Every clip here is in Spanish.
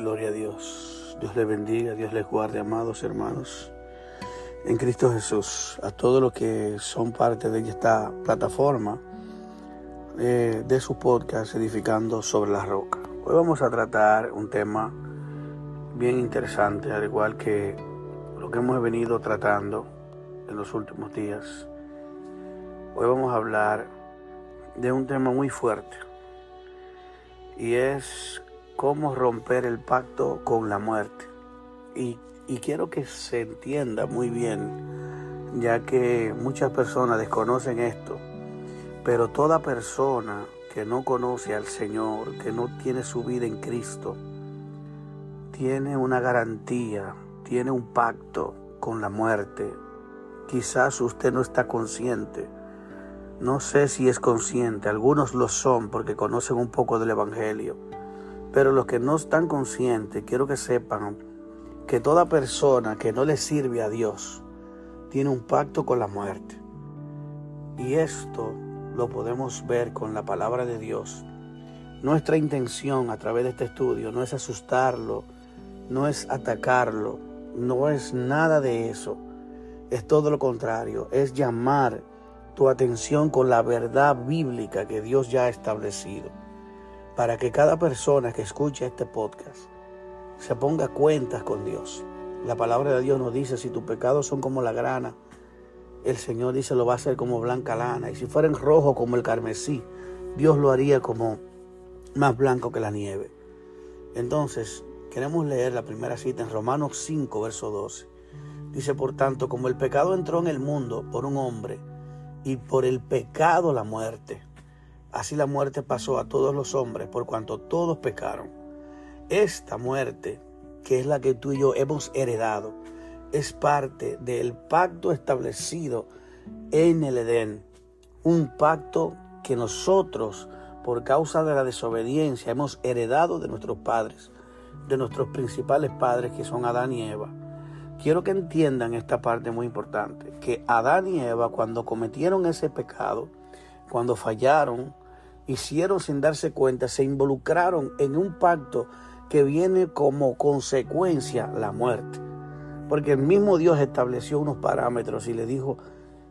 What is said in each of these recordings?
Gloria a Dios. Dios les bendiga, Dios les guarde, amados hermanos. En Cristo Jesús, a todos los que son parte de esta plataforma eh, de su podcast Edificando sobre la Roca. Hoy vamos a tratar un tema bien interesante, al igual que lo que hemos venido tratando en los últimos días. Hoy vamos a hablar de un tema muy fuerte y es cómo romper el pacto con la muerte. Y, quiero que se entienda muy bien, ya que muchas personas desconocen esto, pero toda persona que no conoce al Señor, que no tiene su vida en Cristo, tiene una garantía, tiene un pacto con la muerte. Quizás usted no está consciente. No sé si es consciente, algunos lo son porque conocen un poco del Evangelio pero los que no están conscientes, quiero que sepan que toda persona que no le sirve a Dios tiene un pacto con la muerte. Y esto lo podemos ver con la palabra de Dios. Nuestra intención a través de este estudio no es asustarlo, no es atacarlo, no es nada de eso. Es todo lo contrario, es llamar tu atención con la verdad bíblica que Dios ya ha establecido para que cada persona que escuche este podcast se ponga cuentas con Dios. La palabra de Dios nos dice, si tus pecados son como la grana, el Señor dice lo va a hacer como blanca lana. Y si fueran rojo como el carmesí, Dios lo haría como más blanco que la nieve. Entonces, queremos leer la primera cita en Romanos 5, verso 12. Dice, por tanto, como el pecado entró en el mundo por un hombre, y por el pecado la muerte, Así la muerte pasó a todos los hombres por cuanto todos pecaron. Esta muerte, que es la que tú y yo hemos heredado, es parte del pacto establecido en el Edén. Un pacto que nosotros, por causa de la desobediencia, hemos heredado de nuestros padres, de nuestros principales padres que son Adán y Eva. Quiero que entiendan esta parte muy importante, que Adán y Eva cuando cometieron ese pecado, cuando fallaron, hicieron sin darse cuenta, se involucraron en un pacto que viene como consecuencia la muerte. Porque el mismo Dios estableció unos parámetros y le dijo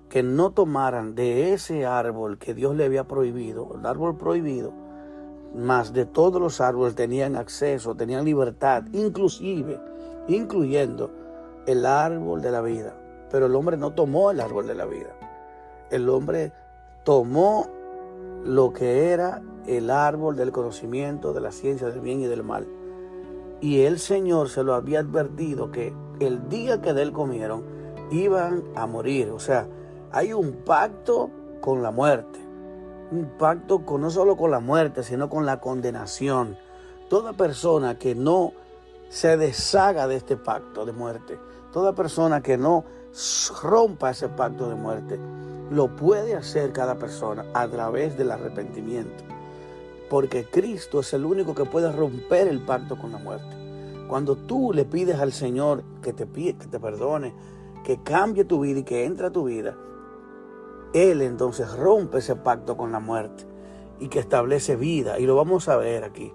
que no tomaran de ese árbol que Dios le había prohibido, el árbol prohibido, más de todos los árboles tenían acceso, tenían libertad, inclusive, incluyendo el árbol de la vida. Pero el hombre no tomó el árbol de la vida. El hombre tomó lo que era el árbol del conocimiento de la ciencia del bien y del mal. Y el Señor se lo había advertido que el día que de él comieron iban a morir. O sea, hay un pacto con la muerte. Un pacto con, no solo con la muerte, sino con la condenación. Toda persona que no se deshaga de este pacto de muerte, toda persona que no rompa ese pacto de muerte, lo puede hacer cada persona a través del arrepentimiento. Porque Cristo es el único que puede romper el pacto con la muerte. Cuando tú le pides al Señor que te, que te perdone, que cambie tu vida y que entre a tu vida, Él entonces rompe ese pacto con la muerte y que establece vida. Y lo vamos a ver aquí.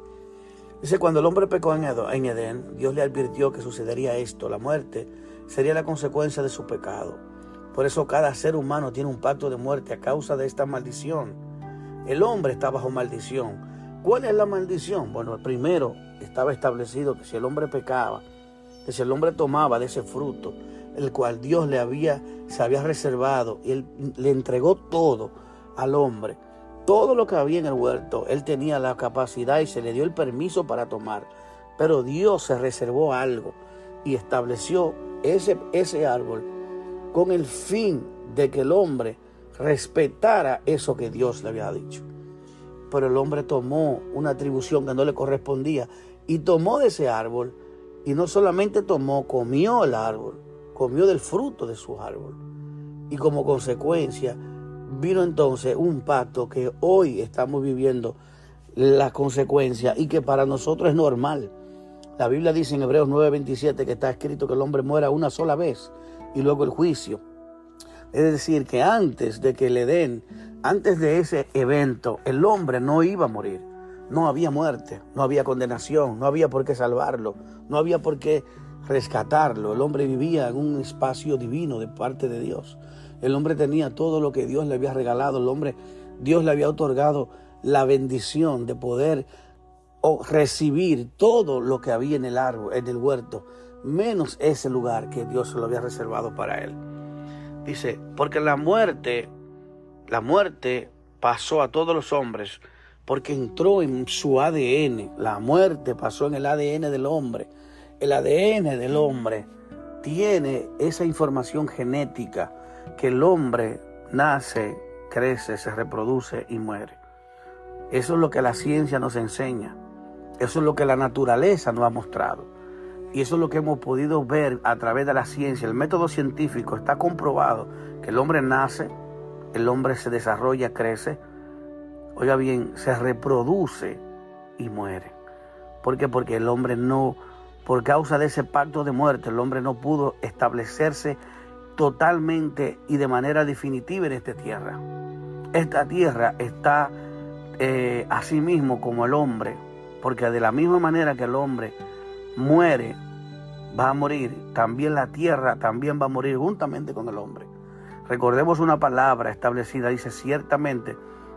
Dice, cuando el hombre pecó en Edén, Dios le advirtió que sucedería esto. La muerte sería la consecuencia de su pecado. Por eso cada ser humano tiene un pacto de muerte a causa de esta maldición. El hombre está bajo maldición. ¿Cuál es la maldición? Bueno, primero estaba establecido que si el hombre pecaba, que si el hombre tomaba de ese fruto, el cual Dios le había, se había reservado, y él le entregó todo al hombre, todo lo que había en el huerto, él tenía la capacidad y se le dio el permiso para tomar. Pero Dios se reservó algo y estableció ese, ese árbol con el fin de que el hombre respetara eso que Dios le había dicho. Pero el hombre tomó una atribución que no le correspondía y tomó de ese árbol y no solamente tomó, comió el árbol, comió del fruto de su árbol. Y como consecuencia vino entonces un pacto que hoy estamos viviendo la consecuencia y que para nosotros es normal. La Biblia dice en Hebreos 9:27 que está escrito que el hombre muera una sola vez y luego el juicio. Es decir, que antes de que le den, antes de ese evento, el hombre no iba a morir. no había muerte, no había condenación, no había por qué salvarlo, no había por qué rescatarlo. El hombre vivía en un espacio divino de parte de Dios. El hombre tenía todo lo que Dios le había regalado. El hombre, Dios le había otorgado la bendición de poder recibir todo lo que había en el árbol, en el huerto, menos ese lugar que Dios se lo había reservado para él. Dice, porque la muerte, la muerte pasó a todos los hombres porque entró en su ADN. La muerte pasó en el ADN del hombre. El ADN del hombre tiene esa información genética que el hombre nace, crece, se reproduce y muere. Eso es lo que la ciencia nos enseña. Eso es lo que la naturaleza nos ha mostrado. Y eso es lo que hemos podido ver a través de la ciencia. El método científico está comprobado que el hombre nace, el hombre se desarrolla, crece, oiga bien, se reproduce y muere. ¿Por qué? Porque el hombre no, por causa de ese pacto de muerte, el hombre no pudo establecerse totalmente y de manera definitiva en esta tierra. Esta tierra está eh, así mismo como el hombre, porque de la misma manera que el hombre muere, va a morir, también la tierra también va a morir juntamente con el hombre. Recordemos una palabra establecida, dice ciertamente,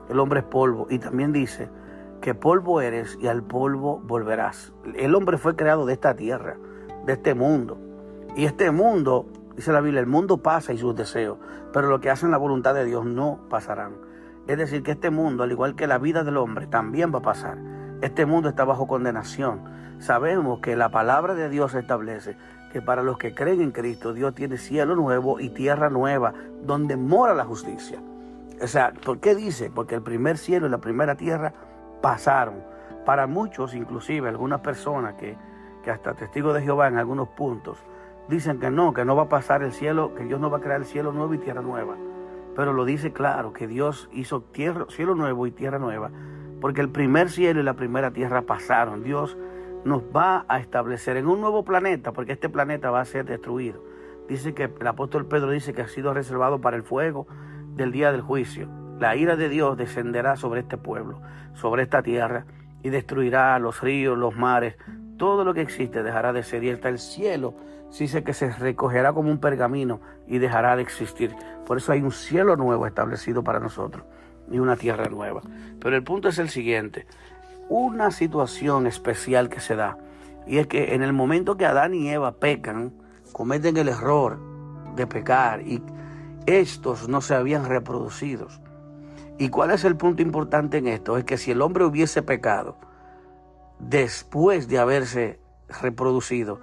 el hombre es polvo. Y también dice que polvo eres y al polvo volverás. El hombre fue creado de esta tierra, de este mundo. Y este mundo, dice la Biblia, el mundo pasa y sus deseos, pero lo que hacen la voluntad de Dios no pasarán. Es decir, que este mundo, al igual que la vida del hombre, también va a pasar. Este mundo está bajo condenación. Sabemos que la palabra de Dios establece que para los que creen en Cristo, Dios tiene cielo nuevo y tierra nueva, donde mora la justicia. O sea, ¿por qué dice? Porque el primer cielo y la primera tierra pasaron. Para muchos, inclusive algunas personas que, que hasta testigos de Jehová en algunos puntos, dicen que no, que no va a pasar el cielo, que Dios no va a crear el cielo nuevo y tierra nueva. Pero lo dice claro, que Dios hizo cielo nuevo y tierra nueva, porque el primer cielo y la primera tierra pasaron. Dios nos va a establecer en un nuevo planeta, porque este planeta va a ser destruido. Dice que el apóstol Pedro dice que ha sido reservado para el fuego, del día del juicio. La ira de Dios descenderá sobre este pueblo, sobre esta tierra, y destruirá los ríos, los mares, todo lo que existe dejará de ser. Y hasta el cielo dice que se recogerá como un pergamino y dejará de existir. Por eso hay un cielo nuevo establecido para nosotros y una tierra nueva. Pero el punto es el siguiente, una situación especial que se da, y es que en el momento que Adán y Eva pecan, cometen el error de pecar y estos no se habían reproducido. ¿Y cuál es el punto importante en esto? Es que si el hombre hubiese pecado después de haberse reproducido,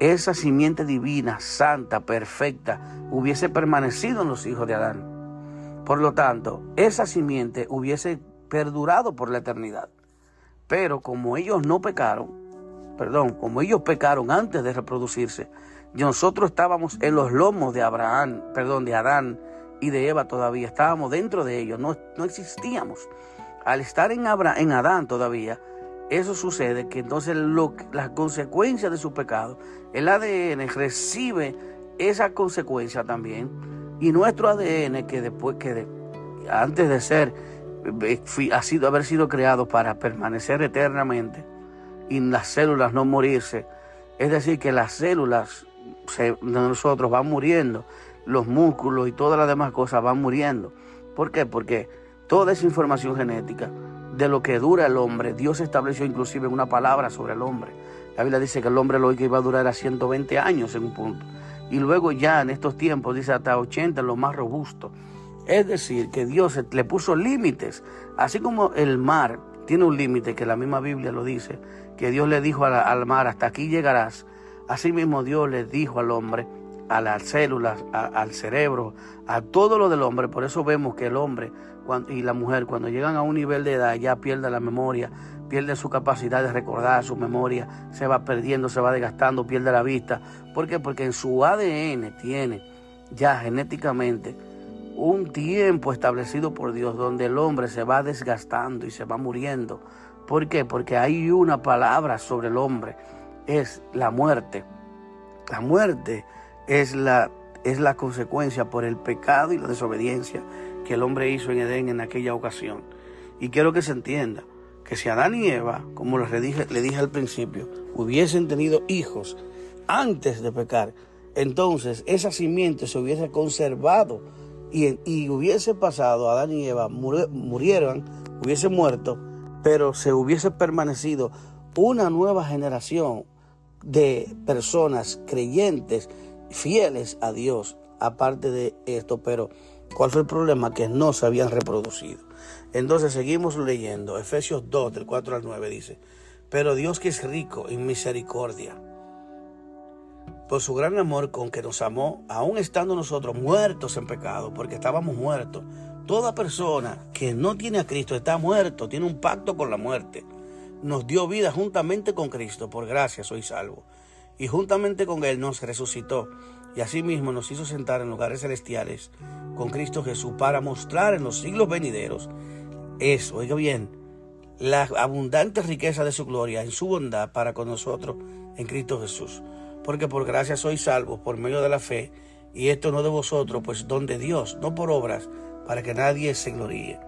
esa simiente divina, santa, perfecta, hubiese permanecido en los hijos de Adán. Por lo tanto, esa simiente hubiese perdurado por la eternidad. Pero como ellos no pecaron, perdón, como ellos pecaron antes de reproducirse, nosotros estábamos en los lomos de Abraham, perdón, de Adán y de Eva todavía. Estábamos dentro de ellos, no, no existíamos. Al estar en, en Adán todavía, eso sucede que entonces las consecuencias de su pecado, el ADN recibe esa consecuencia también. Y nuestro ADN, que después que antes de ser, eh, ha sido haber sido creado para permanecer eternamente y las células no morirse, es decir, que las células de nosotros van muriendo, los músculos y todas las demás cosas van muriendo. ¿Por qué? Porque toda esa información genética de lo que dura el hombre, Dios estableció inclusive una palabra sobre el hombre. La Biblia dice que el hombre lo que iba a durar a 120 años en un punto. Y luego ya en estos tiempos dice hasta 80 lo más robusto. Es decir, que Dios le puso límites. Así como el mar tiene un límite, que la misma Biblia lo dice, que Dios le dijo al mar, hasta aquí llegarás Asimismo Dios le dijo al hombre, a las células, al cerebro, a todo lo del hombre. Por eso vemos que el hombre y la mujer cuando llegan a un nivel de edad ya pierde la memoria, pierde su capacidad de recordar su memoria, se va perdiendo, se va desgastando, pierde la vista. ¿Por qué? Porque en su ADN tiene ya genéticamente un tiempo establecido por Dios donde el hombre se va desgastando y se va muriendo. ¿Por qué? Porque hay una palabra sobre el hombre es la muerte. La muerte es la, es la consecuencia por el pecado y la desobediencia que el hombre hizo en Edén en aquella ocasión. Y quiero que se entienda que si Adán y Eva, como les dije, le dije al principio, hubiesen tenido hijos antes de pecar, entonces esa simiente se hubiese conservado y, y hubiese pasado, Adán y Eva murieron, hubiese muerto, pero se hubiese permanecido una nueva generación de personas creyentes, fieles a Dios, aparte de esto, pero ¿cuál fue el problema? Que no se habían reproducido. Entonces seguimos leyendo, Efesios 2, del 4 al 9 dice, pero Dios que es rico en misericordia, por su gran amor con que nos amó, aún estando nosotros muertos en pecado, porque estábamos muertos. Toda persona que no tiene a Cristo está muerto, tiene un pacto con la muerte. Nos dio vida juntamente con Cristo, por gracia soy salvo. Y juntamente con Él nos resucitó y asimismo nos hizo sentar en lugares celestiales con Cristo Jesús para mostrar en los siglos venideros eso, oiga bien, la abundante riqueza de su gloria en su bondad para con nosotros en Cristo Jesús. Porque por gracia sois salvos por medio de la fe, y esto no de vosotros, pues don de Dios, no por obras, para que nadie se gloríe.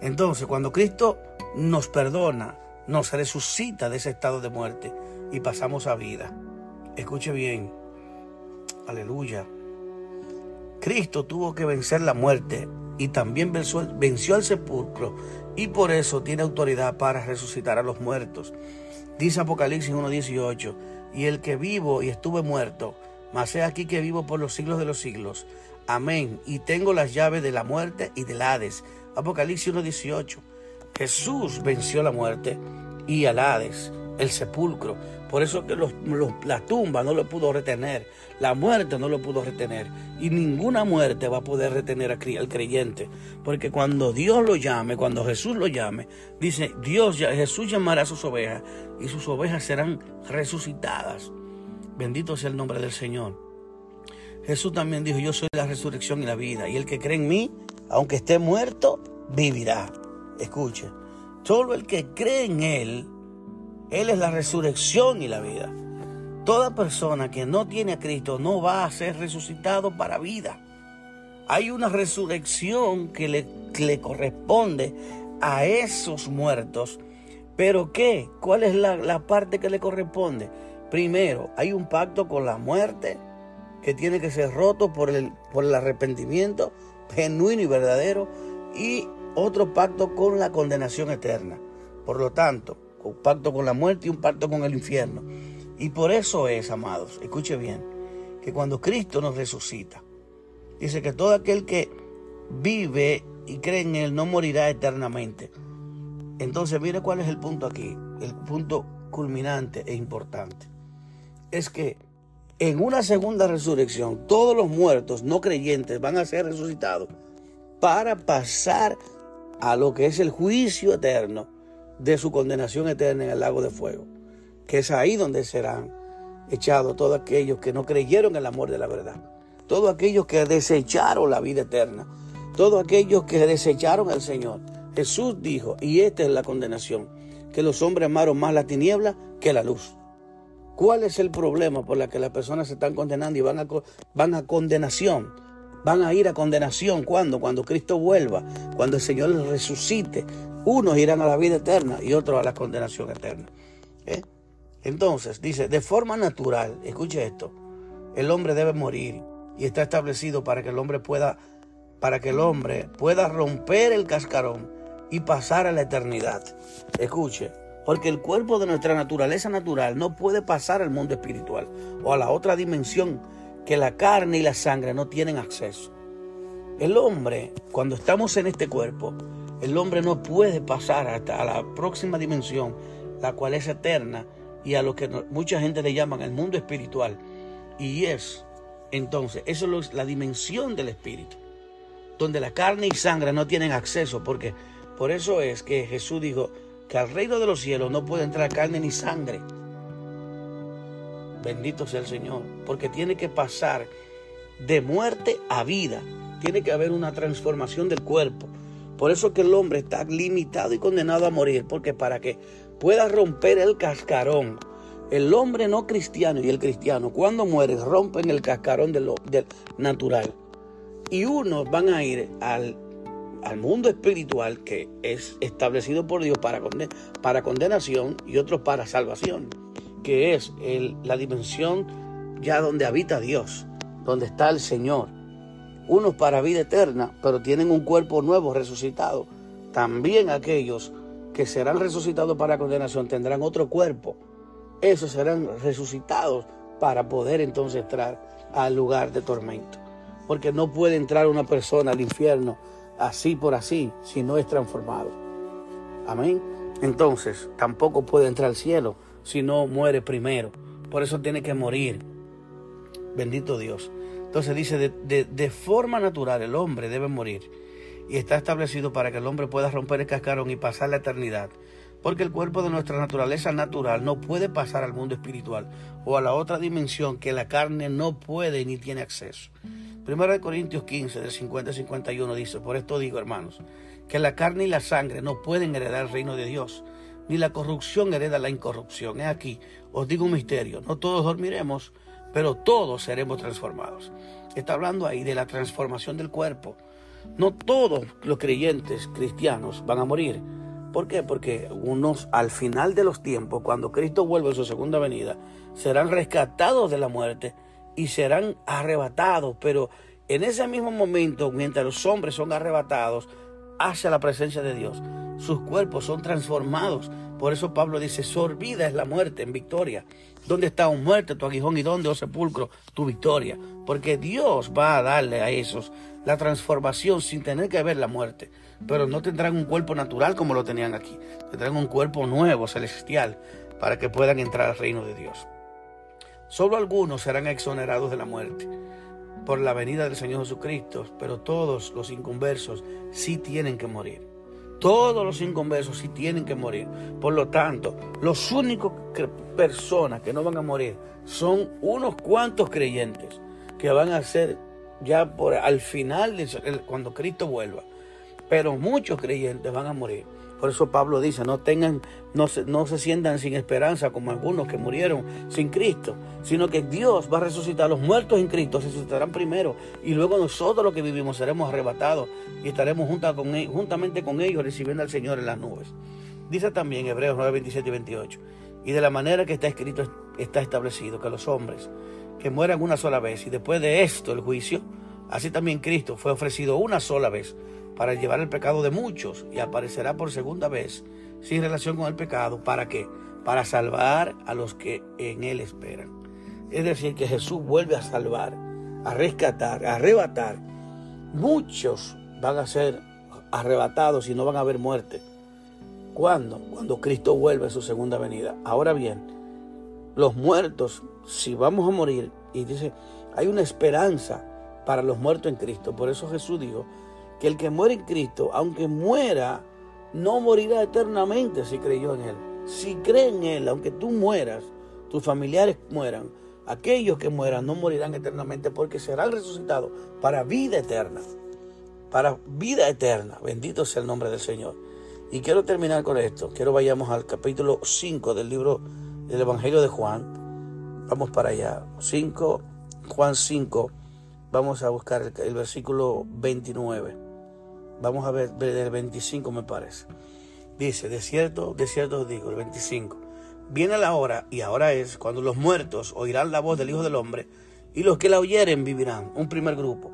Entonces, cuando Cristo nos perdona, nos resucita de ese estado de muerte y pasamos a vida. Escuche bien, aleluya. Cristo tuvo que vencer la muerte y también venció, venció al sepulcro y por eso tiene autoridad para resucitar a los muertos. Dice Apocalipsis 1.18, y el que vivo y estuve muerto, mas he aquí que vivo por los siglos de los siglos. Amén. Y tengo las llaves de la muerte y del Hades. Apocalipsis 1.18. Jesús venció la muerte y al Hades, el sepulcro. Por eso que la tumba no lo pudo retener, la muerte no lo pudo retener y ninguna muerte va a poder retener al creyente, porque cuando Dios lo llame, cuando Jesús lo llame, dice Dios, Jesús llamará a sus ovejas y sus ovejas serán resucitadas. Bendito sea el nombre del Señor. Jesús también dijo, yo soy la resurrección y la vida, y el que cree en mí, aunque esté muerto, vivirá. Escuche, solo el que cree en Él, Él es la resurrección y la vida. Toda persona que no tiene a Cristo no va a ser resucitado para vida. Hay una resurrección que le, le corresponde a esos muertos. ¿Pero qué? ¿Cuál es la, la parte que le corresponde? Primero, hay un pacto con la muerte que tiene que ser roto por el, por el arrepentimiento genuino y verdadero y otro pacto con la condenación eterna. Por lo tanto, un pacto con la muerte y un pacto con el infierno. Y por eso es, amados, escuche bien, que cuando Cristo nos resucita, dice que todo aquel que vive y cree en Él no morirá eternamente. Entonces, mire cuál es el punto aquí, el punto culminante e importante. Es que en una segunda resurrección, todos los muertos no creyentes van a ser resucitados para pasar a lo que es el juicio eterno de su condenación eterna en el lago de fuego que es ahí donde serán echados todos aquellos que no creyeron en el amor de la verdad, todos aquellos que desecharon la vida eterna, todos aquellos que desecharon al Señor. Jesús dijo, y esta es la condenación, que los hombres amaron más la tiniebla que la luz. ¿Cuál es el problema por el que las personas se están condenando y van a, van a condenación? Van a ir a condenación cuando, cuando Cristo vuelva, cuando el Señor resucite. Unos irán a la vida eterna y otros a la condenación eterna. ¿Eh? Entonces, dice, de forma natural, escuche esto, el hombre debe morir y está establecido para que el hombre pueda para que el hombre pueda romper el cascarón y pasar a la eternidad. Escuche, porque el cuerpo de nuestra naturaleza natural no puede pasar al mundo espiritual o a la otra dimensión que la carne y la sangre no tienen acceso. El hombre, cuando estamos en este cuerpo, el hombre no puede pasar hasta la próxima dimensión, la cual es eterna, y a lo que mucha gente le llaman el mundo espiritual. Y es, entonces, eso es la dimensión del espíritu, donde la carne y sangre no tienen acceso, porque por eso es que Jesús dijo que al reino de los cielos no puede entrar carne ni sangre. Bendito sea el Señor, porque tiene que pasar de muerte a vida, tiene que haber una transformación del cuerpo. Por eso que el hombre está limitado y condenado a morir, porque para que pueda romper el cascarón. El hombre no cristiano y el cristiano, cuando muere, rompen el cascarón del, natural. Y unos van a ir al mundo espiritual que es establecido por Dios para condenación y otros para salvación, que es la dimensión ya donde habita Dios, donde está el Señor. Unos para vida eterna, pero tienen un cuerpo nuevo resucitado. También aquellos que serán resucitados para condenación tendrán otro cuerpo. Esos serán resucitados para poder entonces entrar al lugar de tormento. Porque no puede entrar una persona al infierno así por así si no es transformado. Amén. Entonces tampoco puede entrar al cielo si no muere primero. Por eso tiene que morir. Bendito Dios. Entonces dice, de, de, forma natural el hombre debe morir. Y está establecido para que el hombre pueda romper el cascarón y pasar la eternidad. Porque el cuerpo de nuestra naturaleza natural no puede pasar al mundo espiritual o a la otra dimensión que la carne no puede ni tiene acceso. Primero de Corintios 15, del 50 al 51 dice, por esto digo hermanos, que la carne y la sangre no pueden heredar el reino de Dios, ni la corrupción hereda la incorrupción. Es aquí, os digo un misterio, no todos dormiremos, pero todos seremos transformados. Está hablando ahí de la transformación del cuerpo. No todos los creyentes cristianos van a morir. ¿Por qué? Porque unos al final de los tiempos, cuando Cristo vuelva en su segunda venida, serán rescatados de la muerte y serán arrebatados, pero en ese mismo momento, mientras los hombres son arrebatados hacia la presencia de Dios, sus cuerpos son transformados. Por eso Pablo dice, sorbida es la muerte en victoria. ¿Dónde está un muerte, tu aguijón, y dónde, oh sepulcro, tu victoria? Porque Dios va a darle a esos la transformación sin tener que ver la muerte. Pero no tendrán un cuerpo natural como lo tenían aquí. Tendrán un cuerpo nuevo, celestial, para que puedan entrar al reino de Dios. Solo algunos serán exonerados de la muerte por la venida del Señor Jesucristo, pero todos los inconversos sí tienen que morir. Todos los inconversos sí tienen que morir. Por lo tanto, los únicos personas que no van a morir son unos cuantos creyentes que van a ser ya por al final cuando Cristo vuelva. Pero muchos creyentes van a morir. Por eso Pablo dice, no tengan, no se, no se sientan sin esperanza como algunos que murieron sin Cristo, sino que Dios va a resucitar los muertos en Cristo, resucitarán primero y luego nosotros los que vivimos seremos arrebatados y estaremos con, juntamente con ellos recibiendo al Señor en las nubes. Dice también Hebreos 9, 27 y 28, y de la manera que está escrito está establecido que los hombres que mueran una sola vez y después de esto el juicio, así también Cristo fue ofrecido una sola vez para llevar el pecado de muchos y aparecerá por segunda vez sin relación con el pecado. ¿Para qué? Para salvar a los que en Él esperan. Es decir, que Jesús vuelve a salvar, a rescatar, a arrebatar. Muchos van a ser arrebatados y no van a haber muerte. ¿Cuándo? Cuando Cristo vuelve a su segunda venida. Ahora bien, los muertos, si vamos a morir, y dice, hay una esperanza para los muertos en Cristo. Por eso Jesús dijo, que el que muere en Cristo, aunque muera, no morirá eternamente si creyó en Él. Si cree en Él, aunque tú mueras, tus familiares mueran, aquellos que mueran no morirán eternamente porque serán resucitados para vida eterna. Para vida eterna. Bendito sea el nombre del Señor. Y quiero terminar con esto. Quiero vayamos al capítulo 5 del libro del Evangelio de Juan. Vamos para allá. 5, Juan 5. Vamos a buscar el, versículo 29. Vamos a ver el 25 me parece. Dice, de cierto, de cierto os digo, el 25. Viene la hora, y ahora es, cuando los muertos oirán la voz del Hijo del Hombre, y los que la oyeren vivirán. Un primer grupo.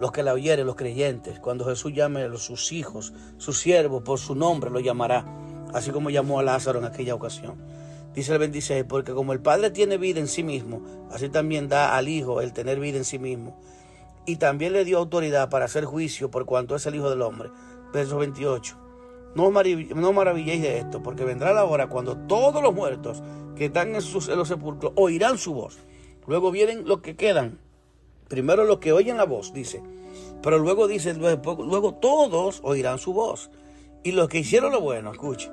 Los que la oyeren, los creyentes, cuando Jesús llame a sus hijos, sus siervos, por su nombre lo llamará, así como llamó a Lázaro en aquella ocasión. Dice el 26, porque como el Padre tiene vida en sí mismo, así también da al Hijo el tener vida en sí mismo y también le dio autoridad para hacer juicio por cuanto es el Hijo del Hombre. Verso 28. No, no maravilléis de esto, porque vendrá la hora cuando todos los muertos que están en, sus, los sepulcros oirán su voz. Luego vienen los que quedan. Primero los que oyen la voz, dice. Pero luego dice, luego, luego todos oirán su voz. Y los que hicieron lo bueno, escuche,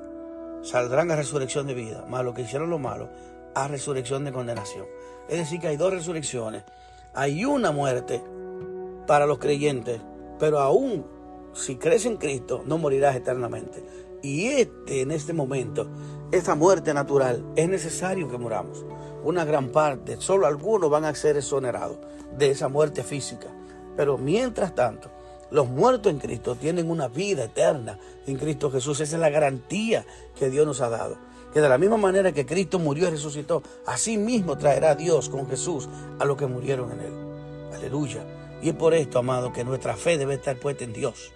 saldrán a resurrección de vida. Más los que hicieron lo malo, a resurrección de condenación. Es decir, que hay dos resurrecciones. Hay una muerte para los creyentes, pero aún si crees en Cristo, no morirás eternamente. Y este, en este momento, esta muerte natural, es necesario que moramos. Una gran parte, solo algunos van a ser exonerados de esa muerte física. Pero mientras tanto, Los muertos en Cristo tienen una vida eterna en Cristo Jesús. Esa es la garantía que Dios nos ha dado. Que de la misma manera que Cristo murió y resucitó, así mismo traerá Dios con Jesús a los que murieron en él. Aleluya. Y es por esto, amado, que nuestra fe debe estar puesta en Dios.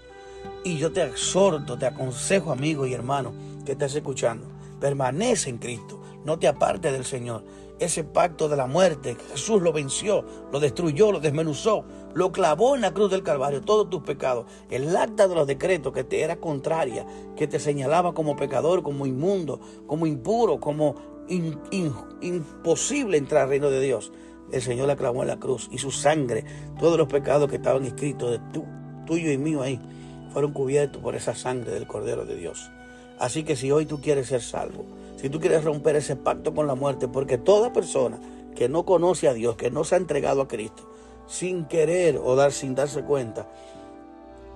Y yo te exhorto, te aconsejo, amigo y hermano, que estás escuchando, permanece en Cristo, no te apartes del Señor ese pacto de la muerte. Jesús lo venció, lo destruyó, lo desmenuzó, lo clavó en la cruz del Calvario, todos tus pecados. El acta de los decretos que te era contraria, que te señalaba como pecador, como inmundo, como impuro, como imposible entrar al reino de Dios. El Señor la clavó en la cruz y su sangre, todos los pecados que estaban escritos de tu, tuyo y mío ahí, fueron cubiertos por esa sangre del Cordero de Dios. Así que si hoy tú quieres ser salvo, si tú quieres romper ese pacto con la muerte, porque toda persona que no conoce a Dios, que no se ha entregado a Cristo, sin querer o dar sin darse cuenta,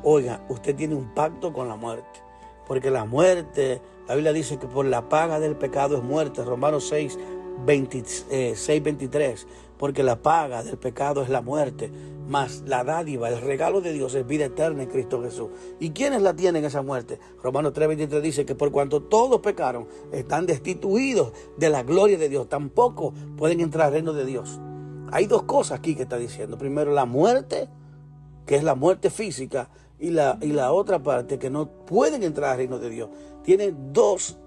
oiga, usted tiene un pacto con la muerte. Porque la muerte, la Biblia dice que por la paga del pecado es muerte. Romanos 6, 26, 23 porque la paga del pecado es la muerte, mas la dádiva, el regalo de Dios es vida eterna en Cristo Jesús. ¿Y quiénes la tienen esa muerte? Romanos 3:23 dice que por cuanto todos pecaron, están destituidos de la gloria de Dios, tampoco pueden entrar al reino de Dios. Hay dos cosas aquí que está diciendo. Primero, la muerte, que es la muerte física, y la, y la otra parte, que no pueden entrar al reino de Dios. Tienen dos,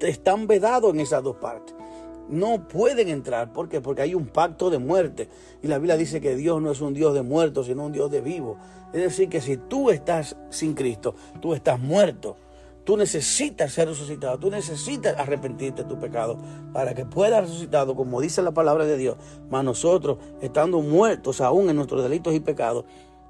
están vedados en esas dos partes no pueden entrar. ¿Por qué? Porque hay un pacto de muerte. Y la Biblia dice que Dios no es un Dios de muertos, sino un Dios de vivos. Es decir, que si tú estás sin Cristo, tú estás muerto. Tú necesitas ser resucitado, tú necesitas arrepentirte de tu pecado para que puedas resucitado, como dice la palabra de Dios. Mas nosotros, estando muertos aún en nuestros delitos y pecados,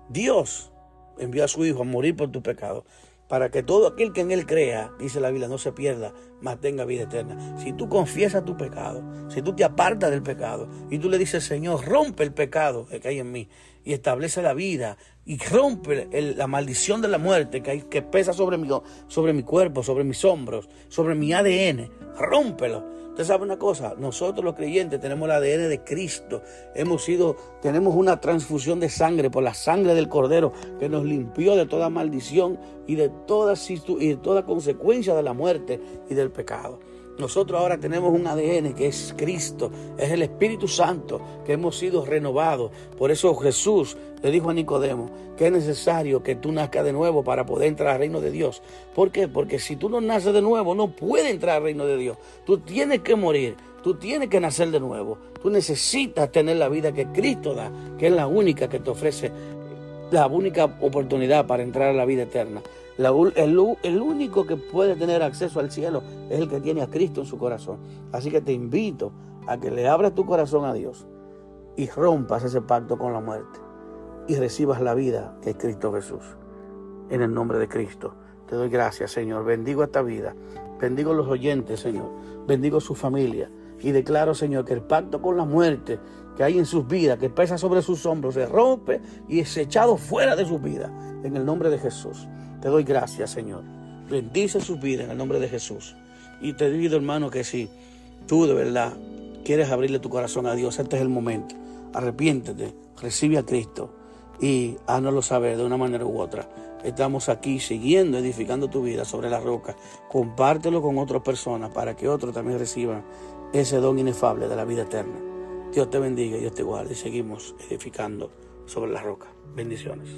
Dios envió a su Hijo a morir por tu pecado para que todo aquel que en él crea, dice la Biblia, no se pierda, mas tenga vida eterna. Si tú confiesas tu pecado, si tú te apartas del pecado y tú le dices, Señor, rompe el pecado que hay en mí y establece la vida y rompe la maldición de la muerte que, hay, que pesa sobre mi, sobre mi cuerpo, sobre mis hombros, sobre mi ADN, rómpelo Usted sabe una cosa, nosotros los creyentes tenemos el ADN de Cristo. Hemos sido, tenemos una transfusión de sangre por la sangre del Cordero que nos limpió de toda maldición y de toda, y de toda consecuencia de la muerte y del pecado. Nosotros ahora tenemos un ADN que es Cristo, es el Espíritu Santo, que hemos sido renovados. Por eso Jesús le dijo a Nicodemo que es necesario que tú nazcas de nuevo para poder entrar al reino de Dios. ¿Por qué? Porque si tú no naces de nuevo, no puedes entrar al reino de Dios. Tú tienes que morir, tú tienes que nacer de nuevo. Tú necesitas tener la vida que Cristo da, que es la única que te ofrece la única oportunidad para entrar a la vida eterna. El, único que puede tener acceso al cielo es el que tiene a Cristo en su corazón. Así que te invito a que le abras tu corazón a Dios y rompas ese pacto con la muerte y recibas la vida que es Cristo Jesús. En el nombre de Cristo. Te doy gracias, Señor. Bendigo esta vida. Bendigo los oyentes, Señor. Bendigo su familia. Y declaro, Señor, que el pacto con la muerte que hay en sus vidas, que pesa sobre sus hombros, se rompe y es echado fuera de sus vidas. En el nombre de Jesús. Te doy gracias, Señor. Bendice sus vidas en el nombre de Jesús. Y te digo, hermano, que si tú de verdad quieres abrirle tu corazón a Dios, este es el momento. Arrepiéntete, recibe a Cristo y hánoslo saber de una manera u otra. Estamos aquí siguiendo, edificando tu vida sobre la roca. Compártelo con otras personas para que otros también reciban ese don inefable de la vida eterna. Dios te bendiga y Dios te guarde y seguimos edificando sobre la roca. Bendiciones.